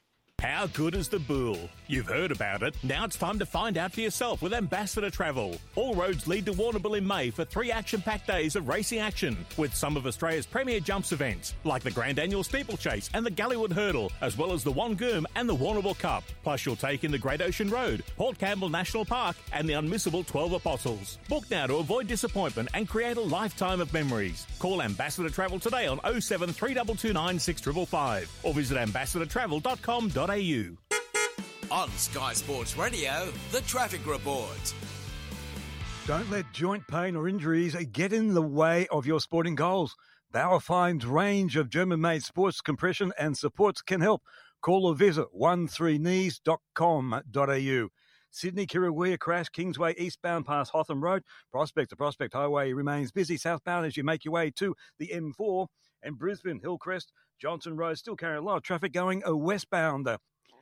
How good is the Bull? You've heard about it. Now it's time to find out for yourself with Ambassador Travel. All roads lead to Warrnambool in May for three action-packed days of racing action with some of Australia's premier jumps events like the Grand Annual Steeplechase and the Galleywood Hurdle, as well as the Wangoom and the Warrnambool Cup. Plus, you'll take in the Great Ocean Road, Port Campbell National Park, and the unmissable 12 Apostles. Book now to avoid disappointment and create a lifetime of memories. Call Ambassador Travel today on 07 3229 6555 or visit ambassadortravel.com.au. On Sky Sports Radio, the traffic report. Don't let joint pain or injuries get in the way of your sporting goals. Bauerfeind's range of German-made sports compression and supports can help. Call or visit 13knees.com.au. Sydney Kirrawee crash Kingsway eastbound past Hotham Road. Prospect to Prospect Highway remains busy southbound as you make your way to the M4. And Brisbane Hillcrest Johnson Road still carrying a lot of traffic going uh, westbound.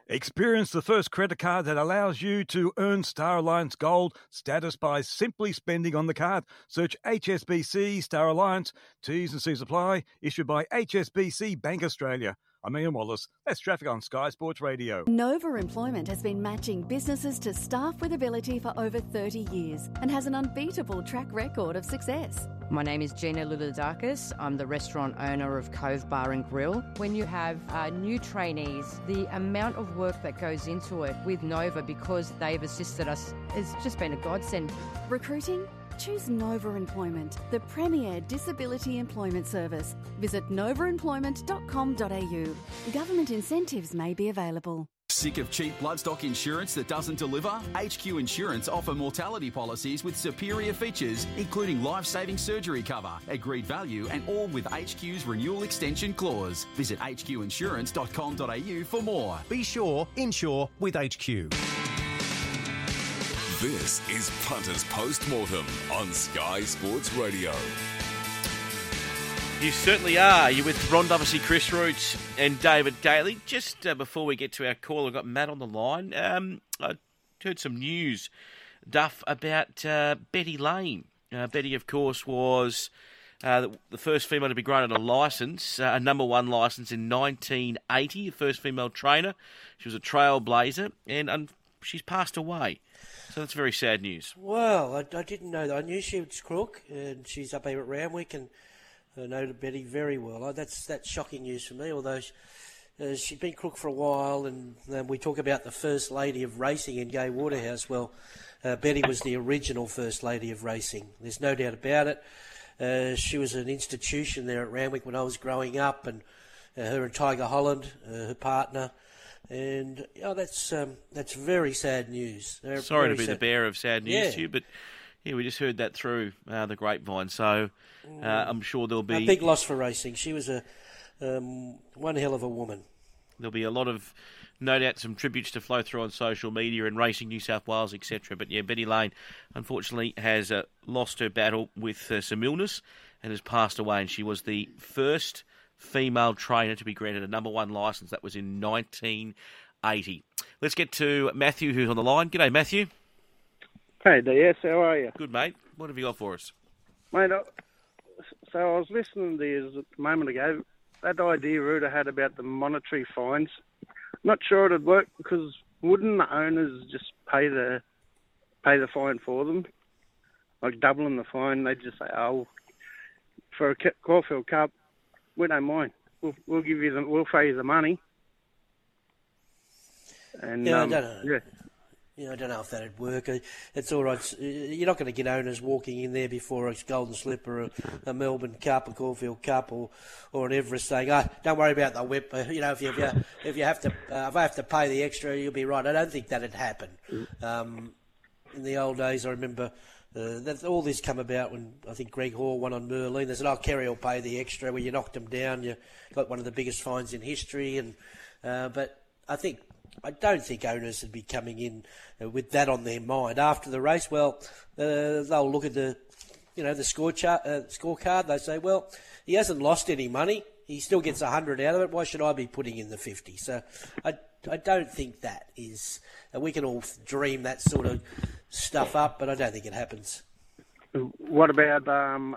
Experience the first credit card that allows you to earn Star Alliance Gold status by simply spending on the card. Search HSBC Star Alliance. T's and C's apply. Issued by HSBC Bank Australia. I'm Ian Wallace. That's traffic on Sky Sports Radio. Nova Employment has been matching businesses to staff with ability for over 30 years and has an unbeatable track record of success. My name is Gina Luludakis. I'm the restaurant owner of Cove Bar and Grill. When you have uh, new trainees, the amount of work that goes into it with Nova because they've assisted us has just been a godsend. Recruiting? Choose Nova Employment, the premier disability employment service. Visit novaemployment.com.au. Government incentives may be available. Sick of cheap bloodstock insurance that doesn't deliver? HQ Insurance offer mortality policies with superior features, including life saving surgery cover, agreed value, and all with HQ's renewal extension clause. Visit hqinsurance.com.au for more. Be sure, insure with HQ. This is Punters Postmortem on Sky Sports Radio. You certainly are. You're with Ron Dufficy, Chris Roots, and David Gately. Just uh, before we get to our call, I've got Matt on the line. Um, I heard some news, Duff, about uh, Betty Lane. Uh, Betty, of course, was uh, the first female to be granted a license, uh, a number one license in 1980, the first female trainer. She was a trailblazer, and um, she's passed away. So that's very sad news. Well, I, I, didn't know that. I knew she was crook, and she's up here at Randwick, and I know Betty very well. That's that's shocking news for me. Although she, uh, she'd been crook for a while, and um, we talk about the first lady of racing in Gay Waterhouse. Well, uh, Betty was the original first lady of racing. There's no doubt about it. Uh, she was an institution there at Randwick when I was growing up, and uh, her and Tiger Holland, uh, her partner and oh, that's um, that's very sad news. They're Sorry to be sad. the bearer of sad news yeah. to you, but yeah, we just heard that through uh, the grapevine. So uh, I'm sure there'll be a big loss for racing. She was a um, one hell of a woman. there'll be a lot of, no doubt, some tributes to flow through on social media and Racing New South Wales, etc. But yeah, Betty Lane, unfortunately, has uh, lost her battle with uh, some illness and has passed away. And she was the first female trainer to be granted a number one licence. That was in 1980. Let's get to Matthew, who's on the line. G'day, Matthew. Hey, DS, how are you? Good, mate. What have you got for us? Mate, I, so I was listening to you a moment ago. That idea Ruda had about the monetary fines. Not sure it'd work because wouldn't the owners just pay the pay the fine for them, like doubling the fine? They'd just say, "Oh, for a Ca- Caulfield Cup, we don't mind. We'll, we'll give you the we'll pay you the money." And Yeah, I um, don't know. yeah, Yeah, I don't know if that'd work. It's all right. You're not going to get owners walking in there before a Golden Slip or a, a Melbourne Cup, a Caulfield Cup, or, or an Everest saying, "Ah, don't worry about the whip. You know, if you if you, if you have to uh, if I have to pay the extra, you'll be right." I don't think that'd happen. Um, in the old days, I remember. Uh, that all this come about when I think Greg Hall won on Merlin. They said, "Oh, Kerry will pay the extra." Where you knocked them down, you got one of the biggest fines in history. And uh, but I think I don't think owners would be coming in uh, with that on their mind after the race. Well, uh, they'll look at the, you know, the score chart, uh, scorecard. They say, well, he hasn't lost any money. He still gets hundred out of it. Why should I be putting in the fifty? So, I, I don't think that is. Uh, we can all dream that sort of stuff up, but I don't think it happens. What about, um,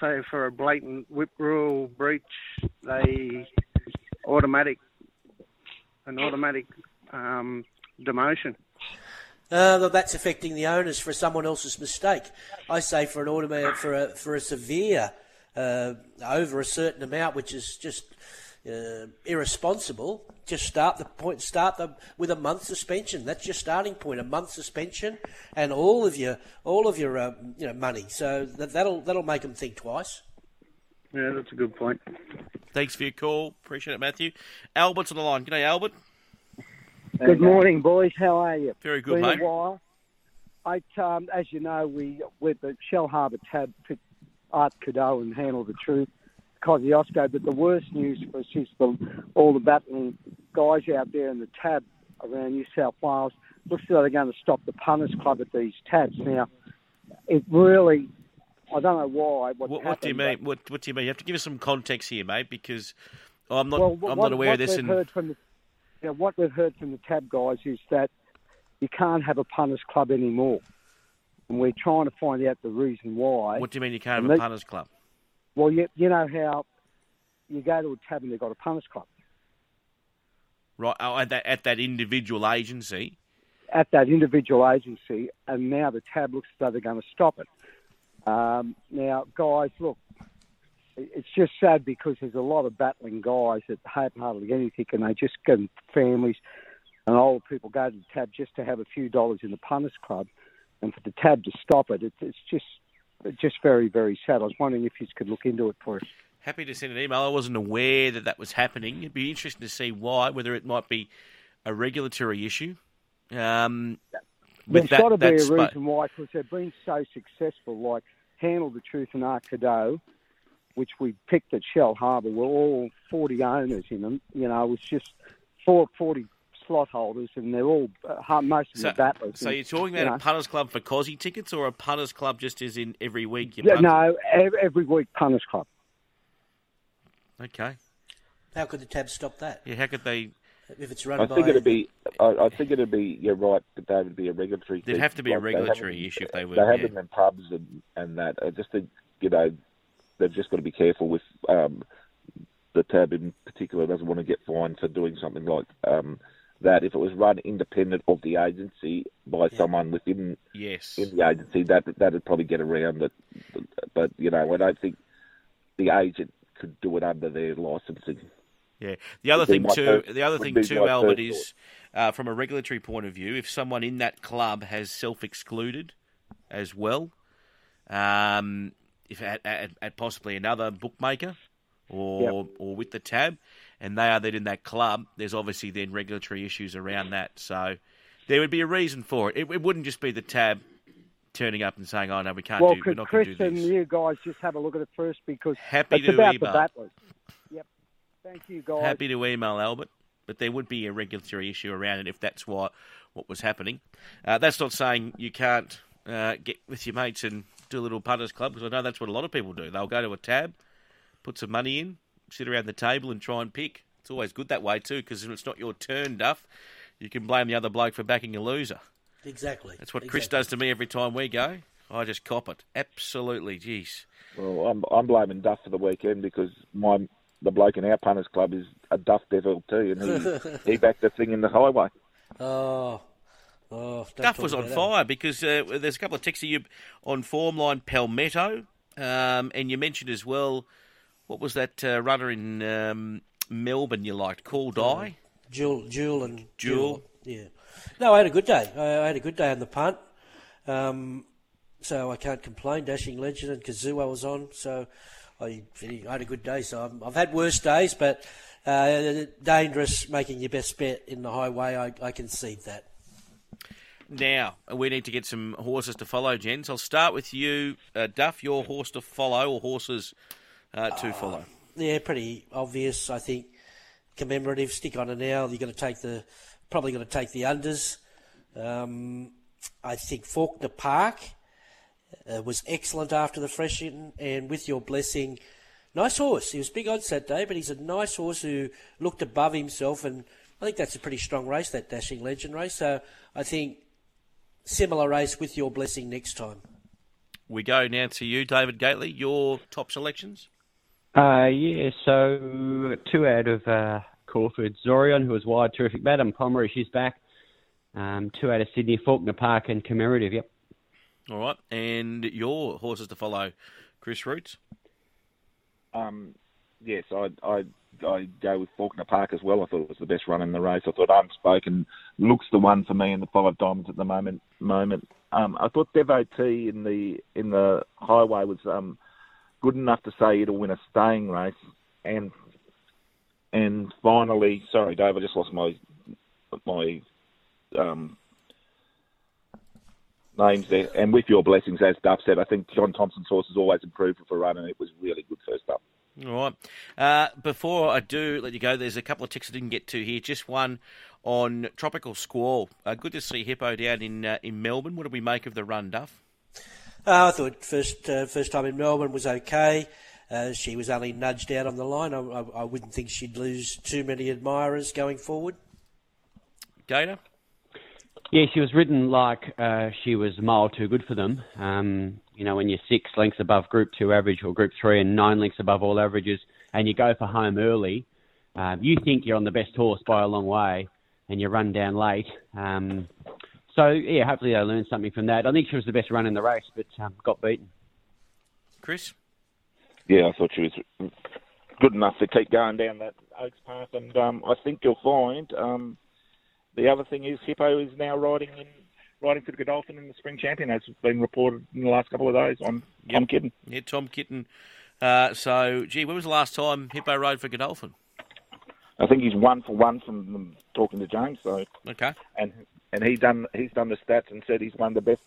say, for a blatant whip rule breach, they automatic, an automatic um, demotion? Uh, well, that's affecting the owners for someone else's mistake. I say for an automatic for a for a severe uh, over a certain amount, which is just uh, irresponsible. Just start the point. Start them with a month suspension. That's your starting point. A month suspension, and all of your all of your uh, you know money. So that, that'll that'll make them think twice. Yeah, that's a good point. Thanks for your call. Appreciate it, Matthew. Albert's on the line. G'day, Albert. Good morning, boys. How are you? Very good, Been mate. a while. I, um, as you know, we with the Shellharbour tab picked Art Cadeau and Handle the Truth, Kosciuszko. But the worst news for us is the, all the battling guys out there in the tab around New South Wales. Looks as though they're going to stop the punters club at these tabs now. It really, I don't know why. What, what do you mean? What, what do you mean? You have to give us some context here, mate, because I'm not. well, I'm what, not aware of this. And heard from the, you know, what we've heard from the tab guys is that you can't have a punters club anymore, and we're trying to find out the reason why. what do you mean you can't have a punters club? Well, you, you know how you go to a tab and they've got a punters club Right, oh, at that at that individual agency. at that individual agency, and now the tab looks as though they're going to stop it. Um, now, guys, look, it's just sad because there's a lot of battling guys that have hardly anything, and they just get families and old people go to the tab just to have a few dollars in the punters club, and for the tab to stop it, it's, it's just just very very sad. I was wondering if you could look into it for us. Happy to send an email. I wasn't aware that that was happening. It'd be interesting to see why, whether it might be a regulatory issue. Um, with There's that, got to be a reason why, because they've been so successful. Like Handle the Truth and Arcado, which we picked at Shellharbour, were all 40 owners in them. You know, it was just four, 40 slot holders, and they're all uh, most of them So, are battlers. so and, you're talking you about know. a punters club for cosy tickets, or a punters club just as in every week you Yeah, no, ev- every week punters club. Okay. How could the tab stop that? Yeah, how could they? If it's run I by think it'd be. I, I think it'd be. You're right, but that would be a regulatory. There'd thing. have to be a Like, they have regulatory issue if they were. They have yeah. them in pubs and and that. I just think you know they've just got to be careful with um, the tab in particular. Doesn't want to get fined for doing something like um, that. If it was run independent of the agency by someone within Yes. in the agency, that that'd probably get around it. But you know, I don't think the agent could do it under their licensing. Yeah. The other thing too, the other thing too, Albert, is uh, from a regulatory point of view, if someone in that club has self-excluded as well, um, if at, at, at possibly another bookmaker or or with the tab, and they are then in that club, there's obviously then regulatory issues around that. So there would be a reason for it. It, it wouldn't just be the tab turning up and saying, "Oh no, we can't well, do, we're could Chris and you guys just have a look at it first because Happy it's to about email. the battlers. Yep. Thank you, guys. Happy to email Albert. but there would be a regulatory issue around it if that's what what was happening. Uh, that's not saying you can't uh, get with your mates and do a little punters club because I know that's what a lot of people do. They'll go to a tab, put some money in, sit around the table and try and pick. It's always good that way too because if it's not your turn, Duff, you can blame the other bloke for backing a loser. Exactly. That's what Chris does to me every time we go. I just cop it. Absolutely, jeez. Well, I'm I'm blaming Duff for the weekend because my the bloke in our punters club is a Duff devil too, and he *laughs* he backed the thing in the highway. Oh, oh. Duff was on about that. fire because uh, there's a couple of texts of you on form line Palmetto, um, and you mentioned as well, what was that uh, runner in um, Melbourne you liked? Call Die? Jewel, Jewel, and Jewel. Yeah. No, I had a good day. I, I had a good day on the punt. Um, so I can't complain. Dashing Legend and Kazoo I was on. So I, I had a good day. So I'm, I've had worse days, but uh, dangerous making your best bet in the highway. I, I concede that. Now, we need to get some horses to follow, Jens. I'll start with you, uh, Duff, your horse to follow, or horses uh, to follow. Yeah, pretty obvious. I think commemorative. Stick on it now. You're going to take the probably going to take the unders. Um, I think Faulkner Park uh, was excellent after the freshen, and with your blessing, nice horse. He was big odds that day, but he's a nice horse who looked above himself, and I think that's a pretty strong race, that Dashing Legend race. So I think similar race with your blessing next time. We go now to you, David Gately. Your top selections? Uh, yeah, so two out of uh, Caulfield. Zorion, who was wide, terrific. Madam Pomeroy, she's back. Um, two out of Sydney, Faulkner Park and Commemorative, yep. All right. And your horses to follow, Chris Roots? Um, yes, I I I go with Faulkner Park as well. I thought it was the best run in the race. I thought Unspoken looks the one for me in the five diamonds at the moment. Moment. Um, I thought Devotee in the in the highway was um, good enough to say it'll win a staying race. And and finally, sorry, Dave, I just lost my my um, names there. And with your blessings, as Duff said, I think John Thompson's horse has always improved for a run, and it was really good first up. All right. Uh, before I do let you go, there's a couple of ticks I didn't get to here. Just one on Tropical Squall. Uh, good to see Hippo down in uh, in Melbourne. What do we make of the run, Duff? Uh, I thought first uh, first time in Melbourne was okay. Uh, she was only nudged out on the line. I, I, I wouldn't think she'd lose too many admirers going forward. Gator? Yeah, she was ridden like uh, she was a mile too good for them. Um, you know, when you're six lengths above Group 2 average or Group 3 and nine lengths above all averages and you go for home early, um, you think you're on the best horse by a long way and you run down late. Um, so, yeah, hopefully they learn something from that. I think she was the best run in the race, but um, got beaten. Chris? Yeah, I thought she was good enough to keep going down that Oaks path, and um, I think you'll find um, the other thing is Hippo is now riding in riding for the Godolphin in the Spring Champion, as has been reported in the last couple of days on Tom Kitten. Yeah, Tom Kitten. Uh, so, gee, when was the last time Hippo rode for Godolphin? I think he's one for one from talking to James. So Okay. and and he done he's done the stats and said he's one of the best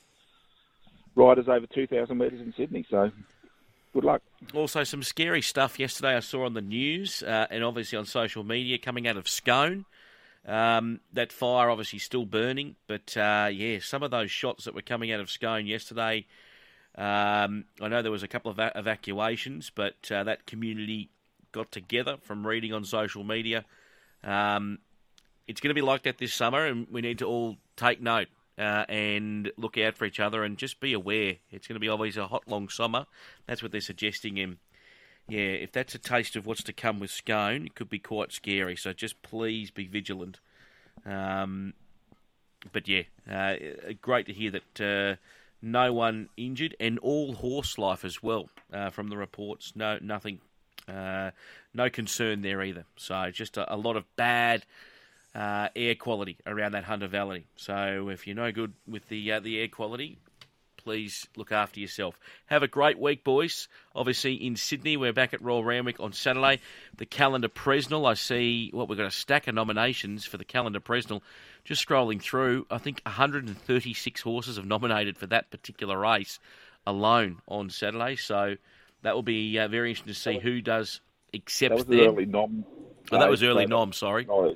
riders over two thousand metres in Sydney. So good luck. Also, some scary stuff yesterday I saw on the news uh, and obviously on social media coming out of Scone. Um, that fire obviously still burning, but uh, yeah, some of those shots that were coming out of Scone yesterday. Um, I know there was a couple of evacuations, but uh, that community got together from reading on social media. Um, it's going to be like that this summer, and we need to all take note uh, and look out for each other and just be aware. It's going to be always a hot, long summer. That's what they're suggesting. And yeah, if that's a taste of what's to come with Scone, it could be quite scary. So just please be vigilant. Um, but yeah, uh, great to hear that uh, no one injured and all horse life as well uh, from the reports. No, nothing, uh, no concern there either. So just a, a lot of bad uh, air quality around that Hunter Valley. So if you're no good with the uh, the air quality, please look after yourself. Have a great week, boys. Obviously in Sydney, we're back at Royal Randwick on Saturday. The calendar Presnell, I see. What well, we've got a stack of nominations for the calendar Presnell. Just scrolling through, I think 136 horses have nominated for that particular race alone on Saturday. So that will be uh, very interesting to see who does accept That was the them. early nom. Oh, that was early so- nom, sorry. No,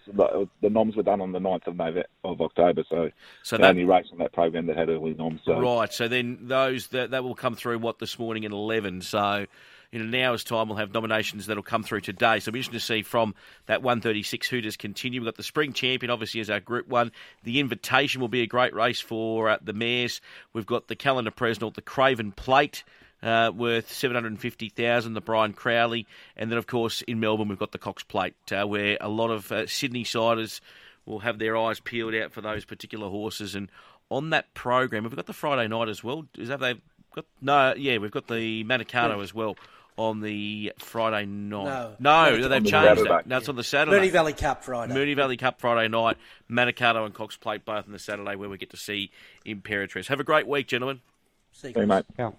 the, noms were done on the 9th of November, of October, so, So the that- only race on that program that had early noms. So Right. So then those that that will come through what this morning at eleven. So in an hour's time, we'll have nominations that'll come through today. So it'll be interesting to see from that 136 who does continue. We've got the Spring Champion, obviously, as our Group One. The Invitation will be a great race for uh, the mares. We've got the Calendar Presnell, the Craven Plate. Uh, worth seven hundred and fifty thousand. The Brian Crowley, and then of course in Melbourne we've got the Cox Plate, uh, where a lot of uh, Sydney siders will have their eyes peeled out for those particular horses. And on that program, we've got the Friday night as well? Is that they've got? No, yeah, we've got the Manikato Yeah. as well on the Friday night. No. no, they've the changed that. No, it's on the Saturday. Moonee Valley Cup Friday. Moonee Valley Cup Friday night. Manikato and Cox Plate both on the Saturday, where we get to see Imperatrice. Have a great week, gentlemen. See you, mate. Yeah.